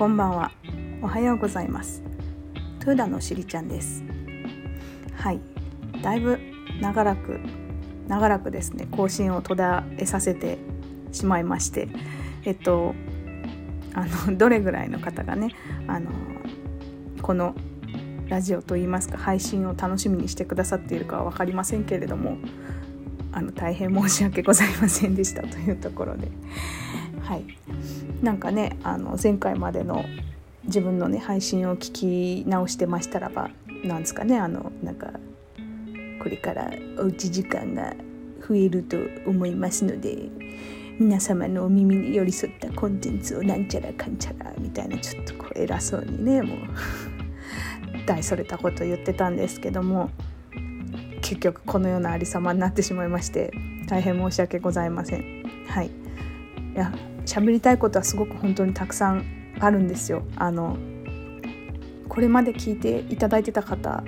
こんばんは。おはようございます。トゥーダのしりちゃんです。はい。だいぶ長らく長らくですね。更新を途絶えさせてしまいまして。えっとあのどれぐらいの方がねあのこのラジオといいますか配信を楽しみにしてくださっているかは分かりませんけれどもあの大変申し訳ございませんでしたというところで。はいなんかねあの前回までの自分のね配信を聞き直してましたらばなんですかねあのなんかこれからおうち時間が増えると思いますので皆様のお耳に寄り添ったコンテンツをなんちゃらかんちゃらみたいなちょっとこう偉そうにねもう 大それたこと言ってたんですけども結局このようなありさまになってしまいまして大変申し訳ございません。はい、いや喋りたいことはすごく本当にたくさんあるんですよ。あのこれまで聞いていただいてた方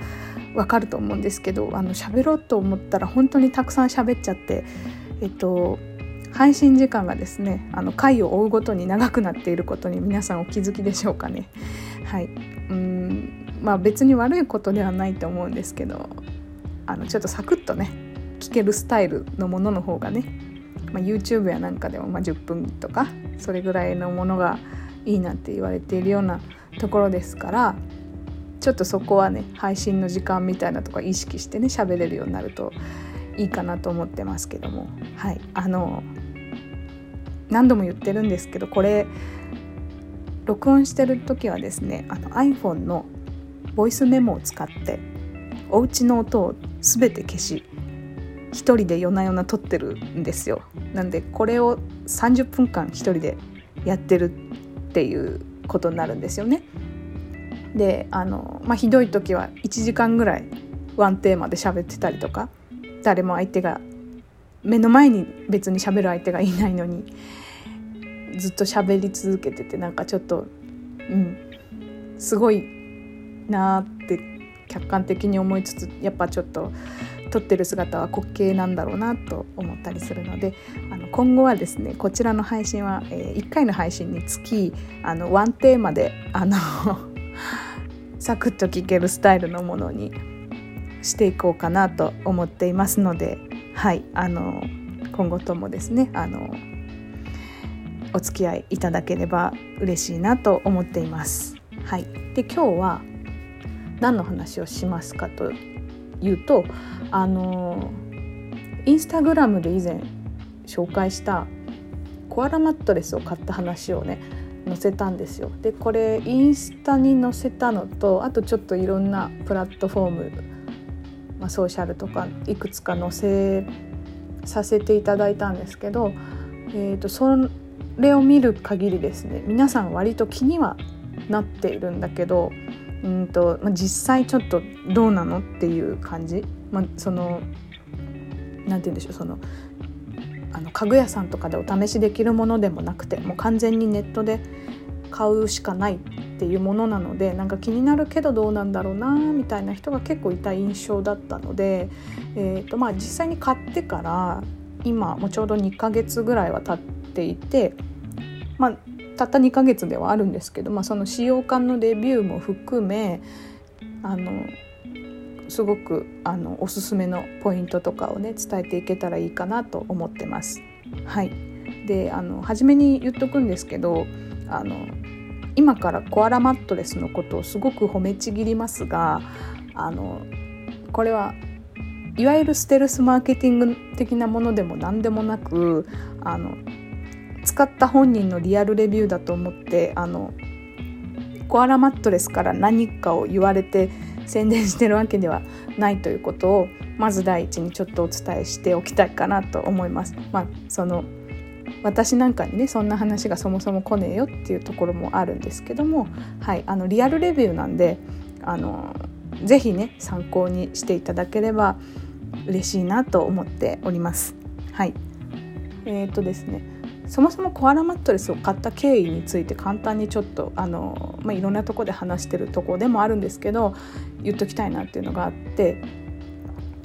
わかると思うんですけどあの喋ろうと思ったら本当にたくさん喋っちゃってえっと配信時間がですねあの回を追うごとに長くなっていることに皆さんお気づきでしょうかね。はいうんまあ別に悪いことではないと思うんですけどあのちょっとサクッとね聞けるスタイルのものの方がね、まあ、YouTube やなんかでもま10分とかそれぐらいのものがいいなって言われているようなところですからちょっとそこはね配信の時間みたいなとか意識してね喋れるようになるといいかなと思ってますけども。はい。あの何度も言ってるんですけどこれ録音してる時はですねあの iPhone のボイスメモを使ってお家の音を全て消し一人で夜な夜な撮ってるんですよなんでこれを30分間一人でやってるっていうことになるんですよね。であの、まあ、ひどい時は1時間ぐらいワンテーマで喋ってたりとか誰も相手が目の前に別に喋る相手がいないのにずっと喋り続けててなんかちょっとうんすごいなって客観的に思いつつやっぱちょっと撮ってる姿は滑稽なんだろうなと思ったりするのであの今後はですねこちらの配信は、えー、1回の配信につきあのワンテーマであの サクッと聴けるスタイルのものにしていこうかなと思っていますのではいあの今後ともですねあのお付き合いいただければ嬉しいなと思っています。はい、で今日は何の話をしますかというとあのインスタグラムで以前紹介したコアラマットレスを買った話をね載せたんですよ。でこれインスタに載せたのとあとちょっといろんなプラットフォーム、まあ、ソーシャルとかいくつか載せさせていただいたんですけど、えーと、それを見る限りですね皆さん割と気にはなっているんだけどんと、まあ、実際ちょっとどうなのっていう感じ、まあ、そのなんて言うんでしょう？そのあの家具屋さんとかでお試しできるものでもなくてもう完全にネットで買うしかないっていうものなのでなんか気になるけどどうなんだろうなみたいな人が結構いた印象だったので、えーとまあ、実際に買ってから今もうちょうど2ヶ月ぐらいは経っていて、まあ、たった2ヶ月ではあるんですけど、まあ、その使用感のレビューも含めあのすごくあのおすすめのポイントとかをね伝えていけたらいいかなと思ってます。はい、であの初めに言っとくんですけどあの今からコアラマットレスのことをすごく褒めちぎりますがあのこれはいわゆるステルスマーケティング的なものでも何でもなくあの使った本人のリアルレビューだと思ってあのコアラマットレスから何かを言われて宣伝してるわけではないということをまず第一にちょっとお伝えしておきたいかなと思います。まあ、その私なんかにねそんな話がそもそも来ねえよっていうところもあるんですけども、はい、あのリアルレビューなんであのぜひね参考にしていただければ嬉しいなと思っております。はいえーとですねそもそもコアラマットレスを買った経緯について簡単にちょっとあの、まあ、いろんなとこで話してるとこでもあるんですけど言っときたいなっていうのがあって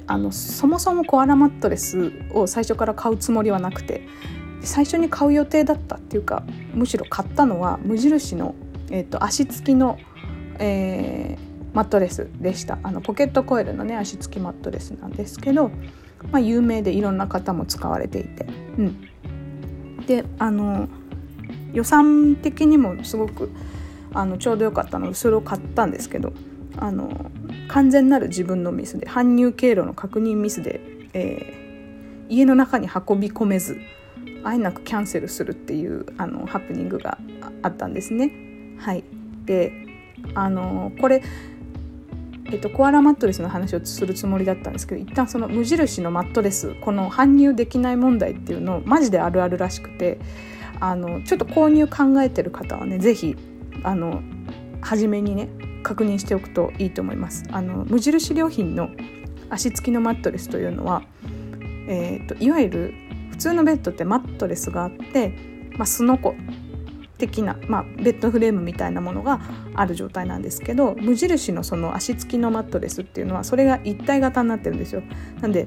あのそもそもコアラマットレスを最初から買うつもりはなくて最初に買う予定だったっていうかむしろ買ったのは無印の、えーと、足つきの、えー、マットレスでした。あのポケットコイルのね足つきマットレスなんですけど、まあ、有名でいろんな方も使われていて、うん、であの予算的にもすごくあのちょうどよかったのでそれを買ったんですけどあの完全なる自分のミスで搬入経路の確認ミスで、えー、家の中に運び込めずあえなくキャンセルするっていうあのハプニングがあったんですね。はい、であのこれえっと、コアラマットレスの話をするつもりだったんですけど一旦その無印のマットレスこの搬入できない問題っていうのをマジであるあるらしくてあのちょっと購入考えてる方はね是非あの初めにね確認しておくといいと思います。あの無印良品の足つきのマットレスというのは、えーといわゆる普通のベッドってマットレスがあって、まあ、スノコ的な、まあ、ベッドフレームみたいなものがある状態なんですけど無印のその足つきのマットレスっていうのはそれが一体型になってるんですよ。なんで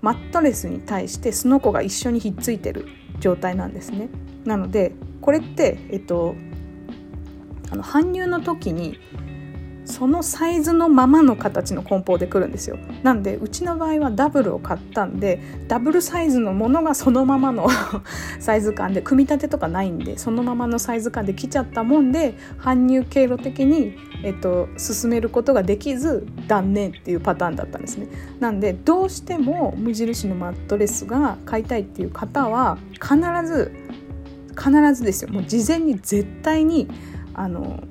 マットレスに対してすのこが一緒にひっついてる状態なんですね。なのでこれって、えっと、あの搬入の時にそのサイズのままの形の梱包でくるんですよ。なんでうちの場合はダブルを買ったんでダブルサイズのものがそのままの サイズ感で組み立てとかないんでそのままのサイズ感で来ちゃったもんで搬入経路的に、えっと、進めることができず断念っていうパターンだったんですね。なんでどうしても無印のマットレスが買いたいっていう方は必ず必ずですよ。もう事前に絶対にあの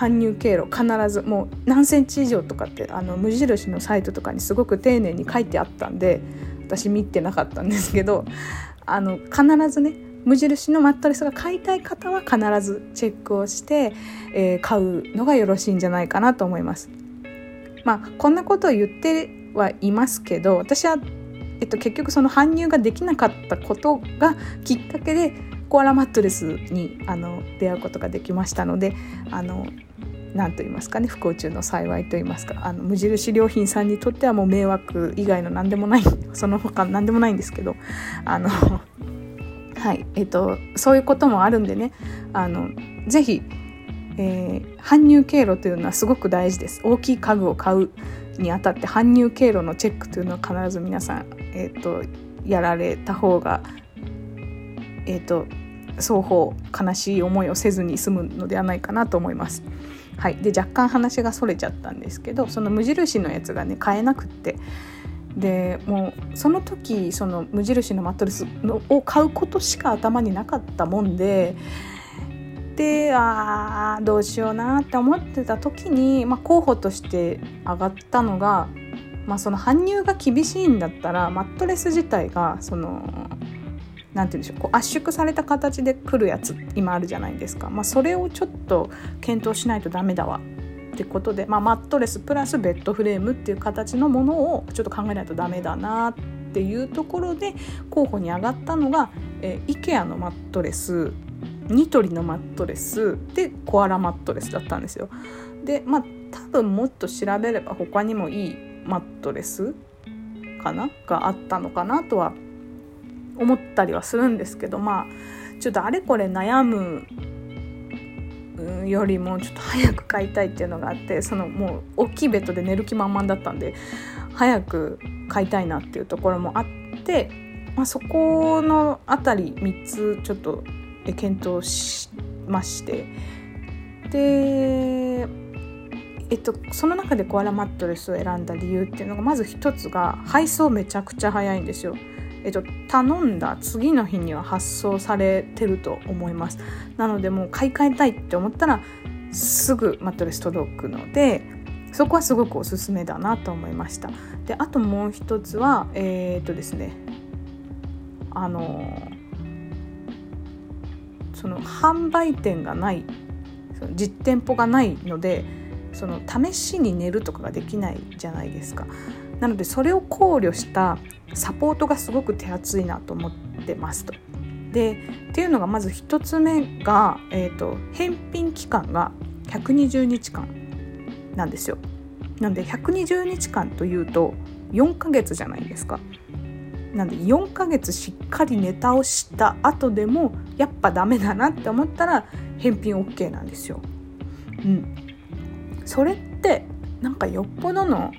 搬入経路必ずもう何センチ以上とかってあの無印のサイトとかにすごく丁寧に書いてあったんで私見てなかったんですけど あの必ずね無印のマットレスが買いたい方は必ずチェックをして、えー、買うのがよろしいんじゃないかなと思います。まあこんなことを言ってはいますけど私は、えっと、結局その搬入ができなかったことがきっかけでコアラマットレスにあの出会うことができましたのであの何と言いますかね不幸中の幸いと言いますかあの無印良品さんにとってはもう迷惑以外の何でもない その他何でもないんですけどあの はいえっとそういうこともあるんでねあのぜひ、えー、搬入経路というのはすごく大事です大きい家具を買うにあたって搬入経路のチェックというのは必ず皆さん、えーと、やられた方がえっ、と双方悲しい思いをせずに済むのではないかなと思います。はい、で若干話がそれちゃったんですけどその無印のやつがね買えなくって。でもうその時その無印のマットレスのを買うことしか頭になかったもんでであーどうしようなって思ってた時に、まあ、候補として上がったのが、まあ、その搬入が厳しいんだったらマットレス自体がそのなんて言うんでしょうこう圧縮された形で来るやつ今あるじゃないですか、まあ、それをちょっと検討しないとダメだわ。ってことで、まあ、マットレスプラスベッドフレームっていう形のものをちょっと考えないとダメだなっていうところで候補に上がったのが、えー、IKEA のマットレスニトリのマットレスでコアラマットレスだったんですよ。でまあ多分もっと調べれば他にもいいマットレスかな？があったのかなとは思ったりはするんですけどまあちょっとあれこれ悩むよりもちょっと早く買いたいっていうのがあってそのもう大きいベッドで寝る気満々だったんで早く買いたいなっていうところもあって、まあ、そこの辺り3つちょっと検討しましてでえっと、その中でコアラマットレスを選んだ理由っていうのがまず一つが配送めちゃくちゃ早いんですよ。えっと、頼んだ次の日には発送されてると思います。なのでもう買い替えたいって思ったらすぐマットレス届くのでそこはすごくおすすめだなと思いました。であともう一つはえー、っとですねあのその販売店がないその実店舗がないのでその試しに寝るとかができないじゃないですか。なのでそれを考慮したサポートがすごく手厚いなと思ってますと。でっていうのがまず1つ目が、えーと、返品期間が120日間なんですよ。なんで120日間というと4ヶ月じゃないですか。なんで4ヶ月しっかり寝倒した後でもやっぱダメだなって思ったら返品 OK なんですよ。うん、それってなんかよっぽどの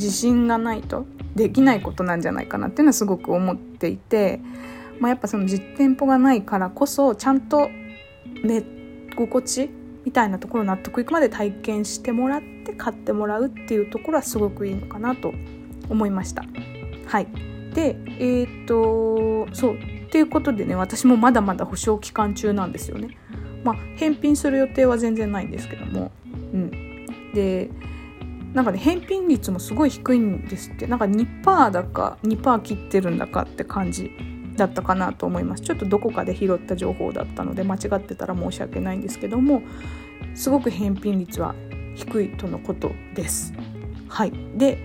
自信がないとできないことなんじゃないかなっていうのはすごく思っていて、まあ、やっぱその実店舗がないからこそちゃんと寝心地みたいなところ納得いくまで体験してもらって買ってもらうっていうところはすごくいいのかなと思いました。はいでえー、っとそうっていうことでね私もまだまだ保証期間中なんですよね。まあ返品する予定は全然ないんですけども、うん、でなんかね返品率もすごい低いんですってなんか2%だか2%切ってるんだかって感じだったかなと思いますちょっとどこかで拾った情報だったので間違ってたら申し訳ないんですけどもすごく返品率は低いとのことです。はい、で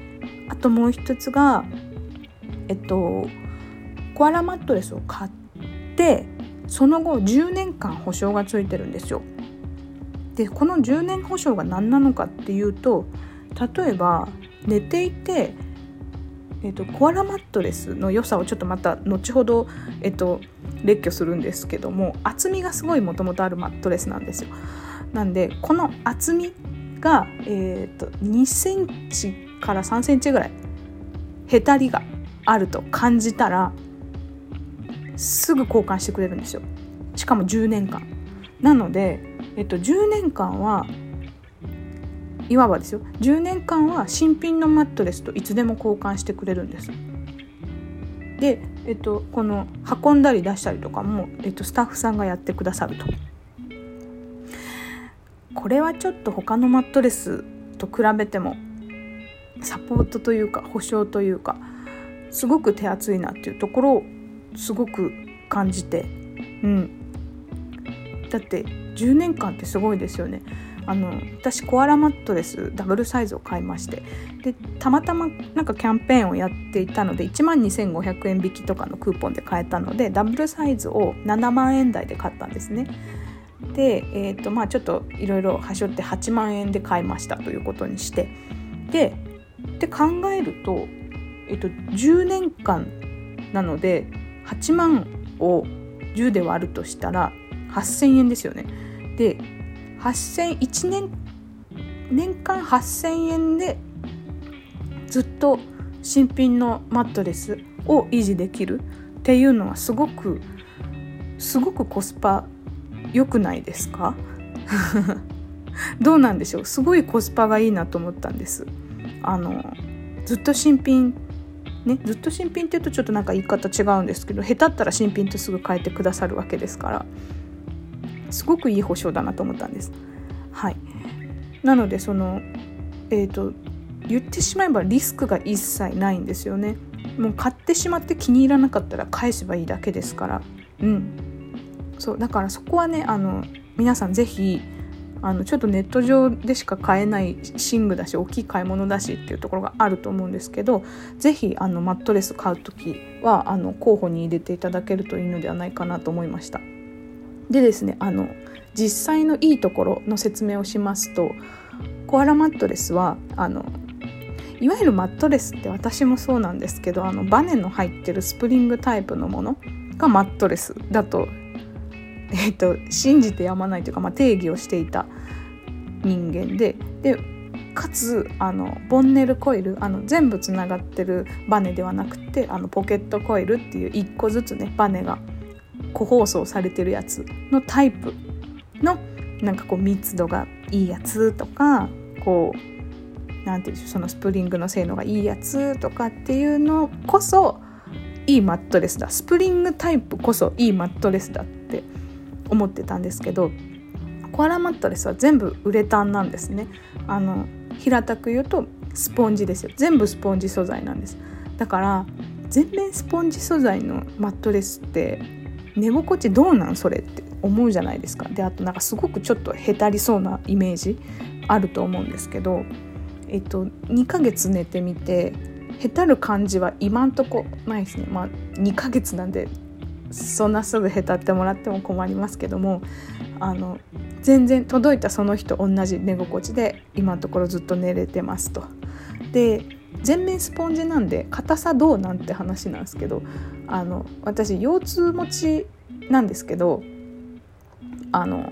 あともう一つがえっとコアラマットレスを買ってその後10年間保証がついてるんですよ。でこの10年保証が何なのかっていうと例えば寝ていて、えっと、コアラマットレスの良さをちょっとまた後ほど、えっと、列挙するんですけども厚みがすごいもともとあるマットレスなんですよ。なんでこの厚みが、えーと、2センチから3センチぐらいへたりがあると感じたらすぐ交換してくれるんですよしかも10年間なので、えっと、10年間はいわばですよ。10年間は新品のマットレスといつでも交換してくれるんです。で、えっと、この運んだり出したりとかも、えっと、スタッフさんがやってくださると。これはちょっと他のマットレスと比べてもサポートというか保証というかすごく手厚いなっていうところをすごく感じて。うん。だって10年間ってすごいですよね。あの私コアラマットレスダブルサイズを買いましてでたまたまなんかキャンペーンをやっていたので1万2500円引きとかのクーポンで買えたのでダブルサイズを7万円台で買ったんですね。で、えーとまあ、ちょっといろいろはしょって8万円で買いましたということにしてでで考えると,、えーと、10年間なので8万を10で割るとしたら8,000円ですよね。で8001年年間8,000円でずっと新品のマットレスを維持できるっていうのはすごくすごくコスパ良くないですか？どうなんでしょう？すごいコスパがいいなと思ったんです。あのずっと新品ねずっと新品って言うとちょっとなんか言い方違うんですけど下手ったら新品とすぐ変えてくださるわけですから。すごくいい保証だなと思ったんです。はい、なのでその、えーと、言ってしまえばリスクが一切ないんですよね。もう買ってしまって気に入らなかったら返せばいいだけですから。うん、そうだからそこはねあの皆さん是非あのちょっとネット上でしか買えない寝具だし大きい買い物だしっていうところがあると思うんですけど是非マットレス買う時はあの候補に入れていただけるといいのではないかなと思いました。でですねあの実際のいいところの説明をしますとコアラマットレスはあのいわゆるマットレスって私もそうなんですけどあのバネの入ってるスプリングタイプのものがマットレスだと,、えーと、信じてやまないというか、まあ、定義をしていた人間ででかつあのボンネルコイルあの全部つながってるバネではなくてあのポケットコイルっていう1個ずつねバネが個包装されてるやつのタイプのなんかこう密度がいいやつとかこうなんていうんでしょうそのスプリングの性能がいいやつとかっていうのこそいいマットレスだ。スプリングタイプこそいいマットレスだって思ってたんですけどコアラマットレスは全部ウレタンなんですね。あの平たく言うとスポンジですよ。全部スポンジ素材なんです。だから全面スポンジ素材のマットレスって寝心地どうなんそれって思うじゃないですかであとなんかすごくちょっとへたりそうなイメージあると思うんですけどえっと2ヶ月寝てみてへたる感じは今んとこないですねまあ2ヶ月なんでそんなすぐへたってもらっても困りますけどもあの全然届いたその日と同じ寝心地で今のところずっと寝れてますと。で全面スポンジなんで硬さどうなんて話なんですけどあの私腰痛持ちなんですけどあの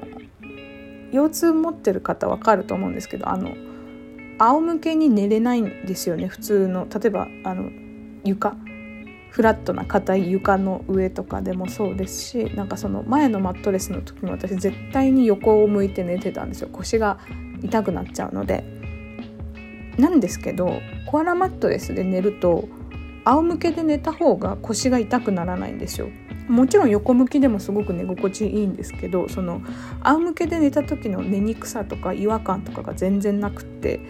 腰痛持ってる方わかると思うんですけどあの仰向けに寝れないんですよね普通の。例えばあの床。フラットな硬い床の上とかでもそうですしなんかその前のマットレスの時も私絶対に横を向いて寝てたんですよ。腰が痛くなっちゃうので。なんですけどコアラマットレスで寝ると仰向けで寝た方が腰が痛くならないんですよ。もちろん横向きでもすごく寝心地いいんですけどその仰向けで寝た時の寝にくさとか違和感とかが全然なくって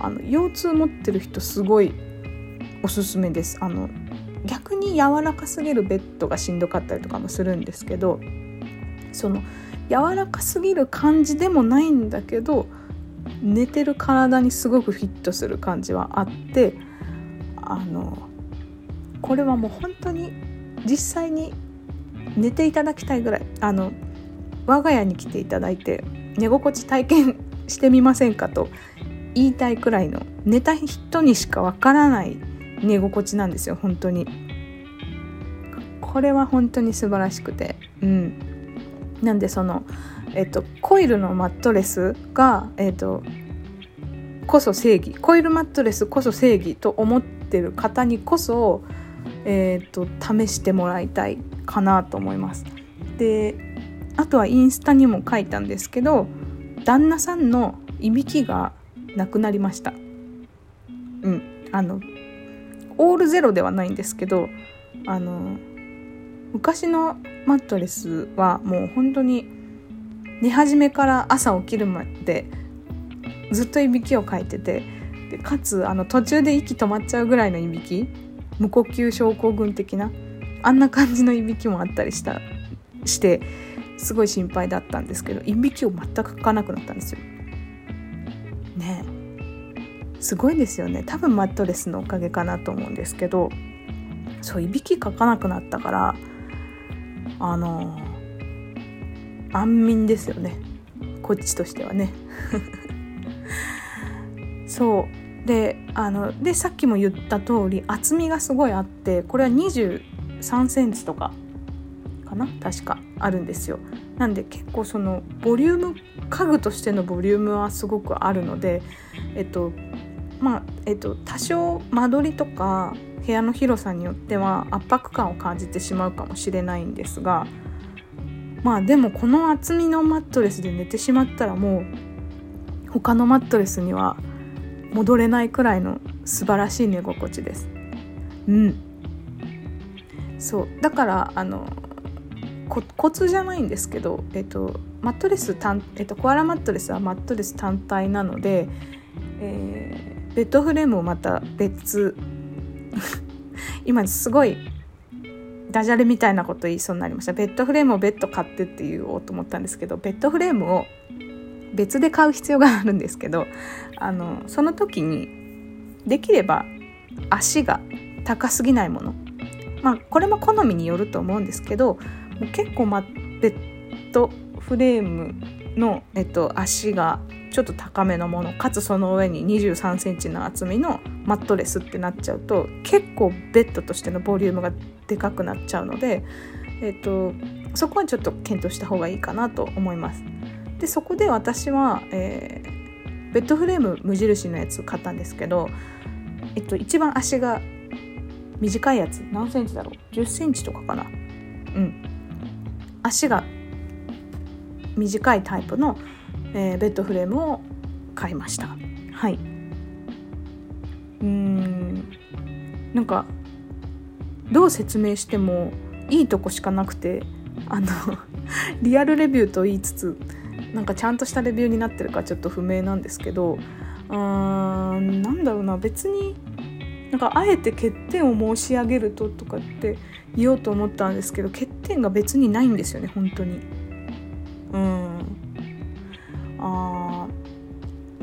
あの腰痛持ってる人すごいおすすめです。あの逆に柔らかすぎるベッドがしんどかったりとかもするんですけどその柔らかすぎる感じでもないんだけど寝てる体にすごくフィットする感じはあってあのこれはもう本当に実際に寝ていただきたいぐらいあの我が家に来ていただいて寝心地体験してみませんかと言いたいくらいの寝た人にしかわからない寝心地なんですよ本当に。これは本当に素晴らしくて。うん。なんでそのえっとコイルのマットレスがえっとこそ正義コイルマットレスこそ正義と思ってる方にこそ、えーと、試してもらいたいかなと思います。であとはインスタにも書いたんですけど旦那さんのいびきがなくなりました。うんあのオールゼロではないんですけどあの昔のマットレスはもう本当に寝始めから朝起きるまでずっといびきをかいててでかつあの途中で息止まっちゃうぐらいのいびき無呼吸症候群的なあんな感じのいびきもあったりしたしてすごい心配だったんですけどいびきを全くかかなくなったんですよ。ねすごいですよね多分マットレスのおかげかなと思うんですけどそういびきかかなくなったからあの安眠ですよね。こっちとしてはね。そう。であのでさっきも言った通り厚みがすごいあってこれは2 3センチとかかな？確かあるんですよ。なんで結構そのボリューム家具としてのボリュームはすごくあるのでえっとまあえっと多少間取りとか部屋の広さによっては圧迫感を感じてしまうかもしれないんですがまあでもこの厚みのマットレスで寝てしまったらもう他のマットレスには戻れないくらいの素晴らしい寝心地です。うん。そう。だからあのコツじゃないんですけど、えっと、マットレス単、えっと、コアラマットレスはマットレス単体なので、えー、ベッドフレームをまた別。今すごいダジャレみたいなこと言いそうになりました。ベッドフレームを別途買ってって言おうと思ったんですけどベッドフレームを別で買う必要があるんですけどあのその時にできれば足が高すぎないもの。まあこれも好みによると思うんですけど結構、ま、ベッドフレームの、えっと、足がちょっと高めのものかつその上に2 3センチの厚みのマットレスってなっちゃうと結構ベッドとしてのボリュームがでかくなっちゃうので、えっと、そこはちょっと検討した方がいいかなと思います。でそこで私は、えー、ベッドフレーム無印のやつ買ったんですけど、えっと、一番足が短いやつ何センチだろう？10センチとかかな？うん。足が短いタイプの、えー、ベッドフレームを買いました。はい。うん。なんかどう説明してもいいとこしかなくてあの リアルレビューと言いつつなんかちゃんとしたレビューになってるかちょっと不明なんですけどうーんなんだろうな別になんかあえて欠点を申し上げるととかって言おうと思ったんですけど欠点が別にないんですよね本当に。うん。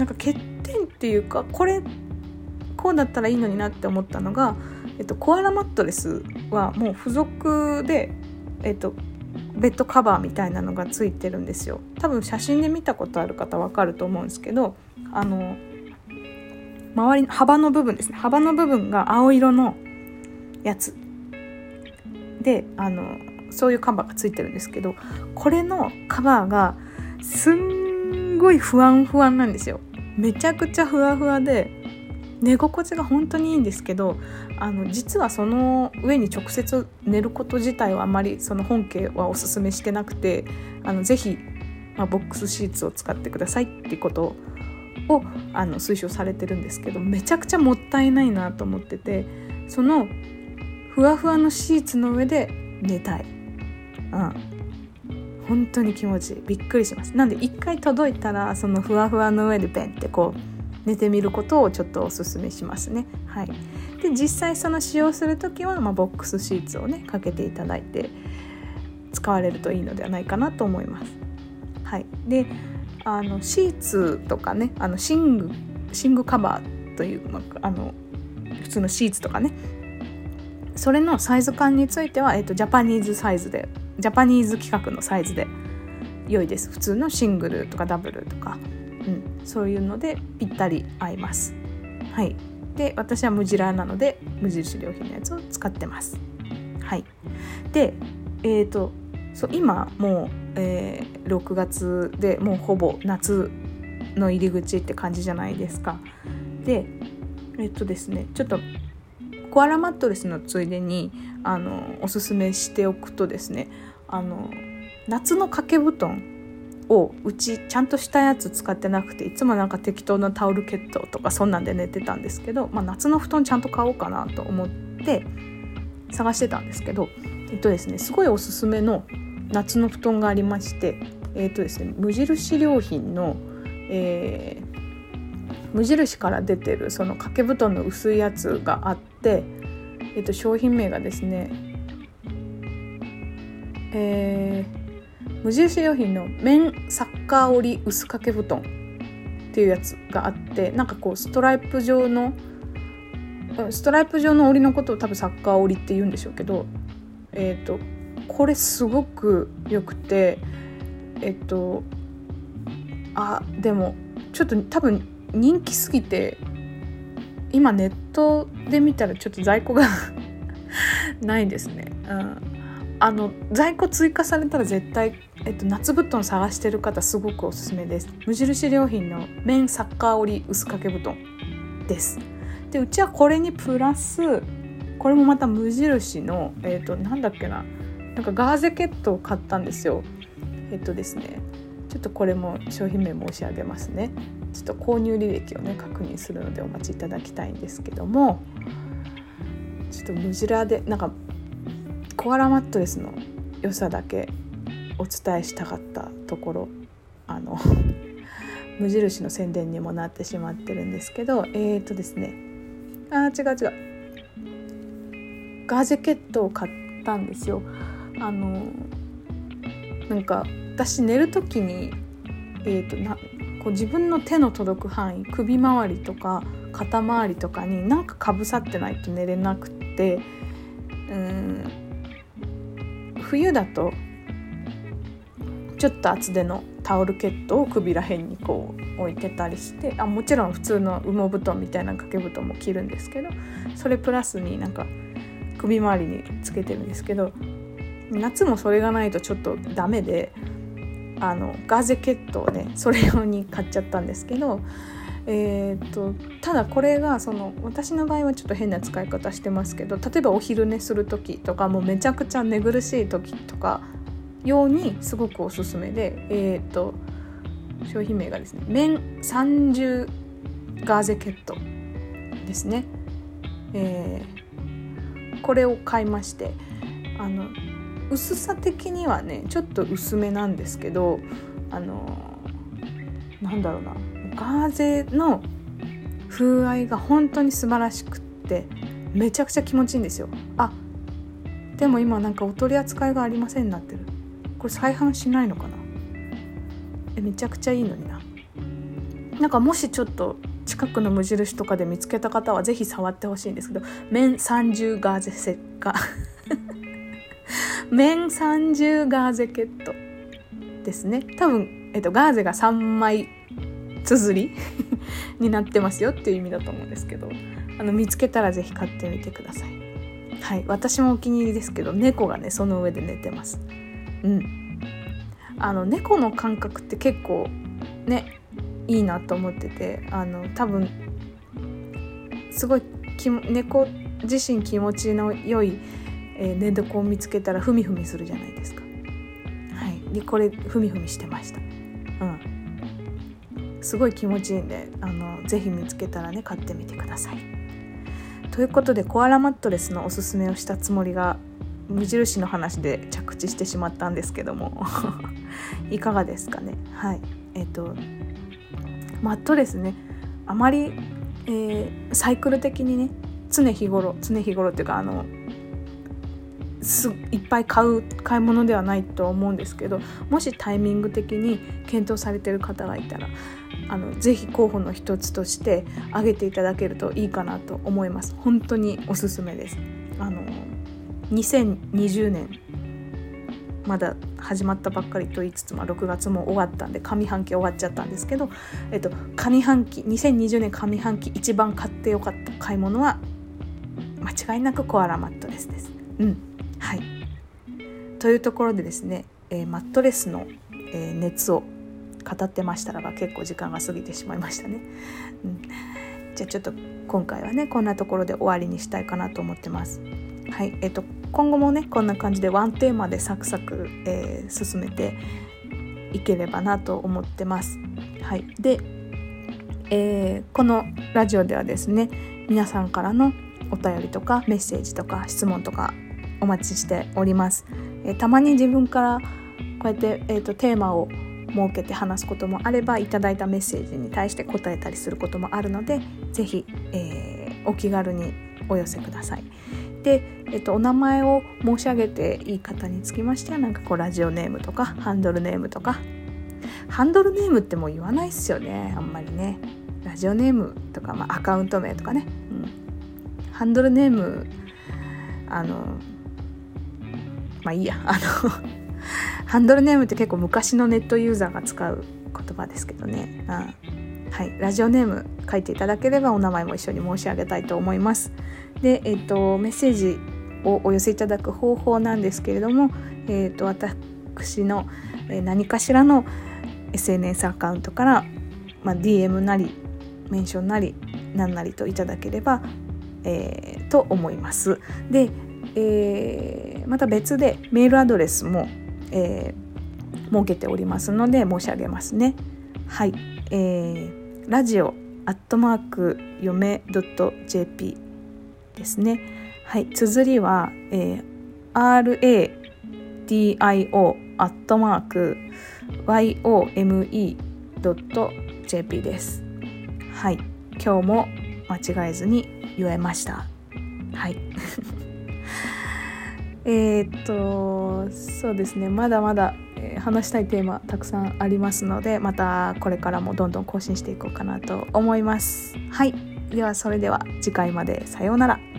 なんか欠点っていうかこれこうだったらいいのになって思ったのが、えっと、コアラマットレスはもう付属で、えっと、ベッドカバーみたいなのがついてるんですよ。多分写真で見たことある方わかると思うんですけどあの周りの幅の部分ですね。幅の部分が青色のやつ。であのそういうカバーがついてるんですけどこれのカバーがすんごい不安不安なんですよ。めちゃくちゃふわふわで寝心地が本当にいいんですけどあの実はその上に直接寝ること自体はあまりその本家はおすすめしてなくてあのぜひ、まあ、ボックスシーツを使ってくださいっていうことをあの推奨されてるんですけどめちゃくちゃもったいないなと思っててそのふわふわのシーツの上で寝たい。うん本当に気持ちいい。びっくりします。なんで一回届いたらそのふわふわの上でペンってこう寝てみることをちょっとおすすめしますね。はい、で実際その使用する時は、まあ、ボックスシーツをねかけていただいて使われるといいのではないかなと思います。はい、であのシーツとかねあの寝具寝具カバーという、まあ、あの普通のシーツとかね。それのサイズ感については、えーと、ジャパニーズサイズでジャパニーズ規格のサイズで良いです普通のシングルとかダブルとかうん、そういうのでぴったり合います。はい、で私はムジラーなので無印良品のやつを使ってます。はい、で、えーと、そう今もう、えー、6月でもうほぼ夏の入り口って感じじゃないですか。でえっ、ー、とですねちょっとコアラマットレスのついでにあのおすすめしておくとですねあの夏の掛け布団をうちちゃんとしたやつ使ってなくていつもなんか適当なタオルケットとかそんなんで寝てたんですけど、まあ、夏の布団ちゃんと買おうかなと思って探してたんですけどえっとですねすごいおすすめの夏の布団がありましてえっとですね無印良品の、えー、無印から出てるその掛け布団の薄いやつがあって、えっと、商品名がですねえー無印良品の綿サッカー織薄掛け布団っていうやつがあってなんかこうストライプ状のストライプ状の織のことを多分サッカー織りって言うんでしょうけどえ、ー、とこれすごく良くてえっ、とあでもちょっと多分人気すぎて今ネットで見たらちょっと在庫が ないですね。うん。あの在庫追加されたら絶対、えっと、夏布団探してる方すごくおすすめです。無印良品の綿サッカー織薄掛け布団です。でうちはこれにプラスこれもまた無印のえっとなんだっけななんかガーゼケットを買ったんですよ。えっとですね。ちょっとこれも商品名申し上げますね。ちょっと購入履歴をね確認するのでお待ちいただきたいんですけどもちょっとムジラでなんかコアラマットレスの良さだけお伝えしたかったところあの 無印の宣伝にもなってしまってるんですけどえっ、ー、とですね。あ違う違う。ガーゼケットを買ったんですよ。あのなんか私寝る時にえーと、なこう自分の手の届く範囲首周りとか肩周りとかになんかかぶさってないと寝れなくってうん冬だとちょっと厚手のタオルケットを首ら辺にこう置いてたりしてあもちろん普通の羽毛布団みたいな掛け布団も着るんですけどそれプラスになんか首周りにつけてるんですけど夏もそれがないとちょっとダメであのガーゼケットをねそれ用に買っちゃったんですけどえーと、ただこれがその私の場合はちょっと変な使い方してますけど例えばお昼寝する時とかもうめちゃくちゃ寝苦しい時とか用にすごくおすすめで、えーと、商品名がですね綿三重ガーゼケットですね、えー、これを買いましてあの薄さ的にはねちょっと薄めなんですけどあのなんだろうなガーゼの風合いが本当に素晴らしくってめちゃくちゃ気持ちいいんですよ。あでも今なんかお取り扱いがありませんなってる。これ再販しないのかな？えめちゃくちゃいいのにな。なんかもしちょっと近くの無印とかで見つけた方は是非触ってほしいんですけど綿30ガーゼセッカ綿30ガーゼケットですね。多分、えっと、ガーゼが3枚綴り になってますよっていう意味だと思うんですけどあの見つけたら是非買ってみてください。はい。私もお気に入りですけど猫がねその上で寝てます。うん。あの猫の感覚って結構ねいいなと思っててあの多分すごい猫自身気持ちの良い、えー、寝床を見つけたらふみふみするじゃないですか。はい、でこれふみふみしてました。うん、すごい気持ちいいんであのぜひ見つけたらね買ってみてください。ということでコアラマットレスのおすすめをしたつもりが無印の話で着地してしまったんですけども いかがですかねはいえっ、ー、とマットレスねあまり、えー、サイクル的にね常日頃常日頃っていうかあのすいっぱい買う買い物ではないと思うんですけどもしタイミング的に検討されてる方がいたらあのぜひ候補の一つとして挙げていただけるといいかなと思います。本当におすすめです。あの2020年まだ始まったばっかりと言いつつ、まあ、6月も終わったんで上半期終わっちゃったんですけど、えっと、上半期2020年上半期一番買ってよかった買い物は間違いなくコアラマットレスです。うん。はいというところでですね、えー、マットレスの、えー、熱を語ってましたらば結構時間が過ぎてしまいましたね。うん、じゃあちょっと今回はねこんなところで終わりにしたいかなと思ってます。はいえーと、今後もねこんな感じでワンテーマでサクサク、えー、進めていければなと思ってます。はい、で、えー、このラジオではですね皆さんからのお便りとかメッセージとか質問とかお待ちしております。えー、たまに自分からこうやって、えーと、テーマを設けて話すこともあればいただいたメッセージに対して答えたりすることもあるので是非、えー、お気軽にお寄せください。で、えっと、お名前を申し上げていい方につきましてはなんかこうラジオネームとかハンドルネームとかハンドルネームってもう言わないっすよねあんまりねラジオネームとか、まあ、アカウント名とかね、うん、ハンドルネームあのまあいいやあの ハンドルネームって結構昔のネットユーザーが使う言葉ですけどね、うんはい、ラジオネーム書いていただければお名前も一緒に申し上げたいと思います。で、えっと、メッセージをお寄せいただく方法なんですけれども、えっと、私の何かしらの SNS アカウントから、まあ、DM なりメンションなり何なりといただければ、えー、と思います。で、えー、また別でメールアドレスも、えー、設けておりますので申し上げますね。はい、えー、ラジオアットマークよめ .jp ですね。はい、綴りは、えー、radio アットマーク yome.jp です。はい、今日も間違えずに言えました。はい。えっとそうですねまだまだ、話したいテーマたくさんありますのでまたこれからもどんどん更新していこうかなと思います。はいではそれでは次回までさようなら。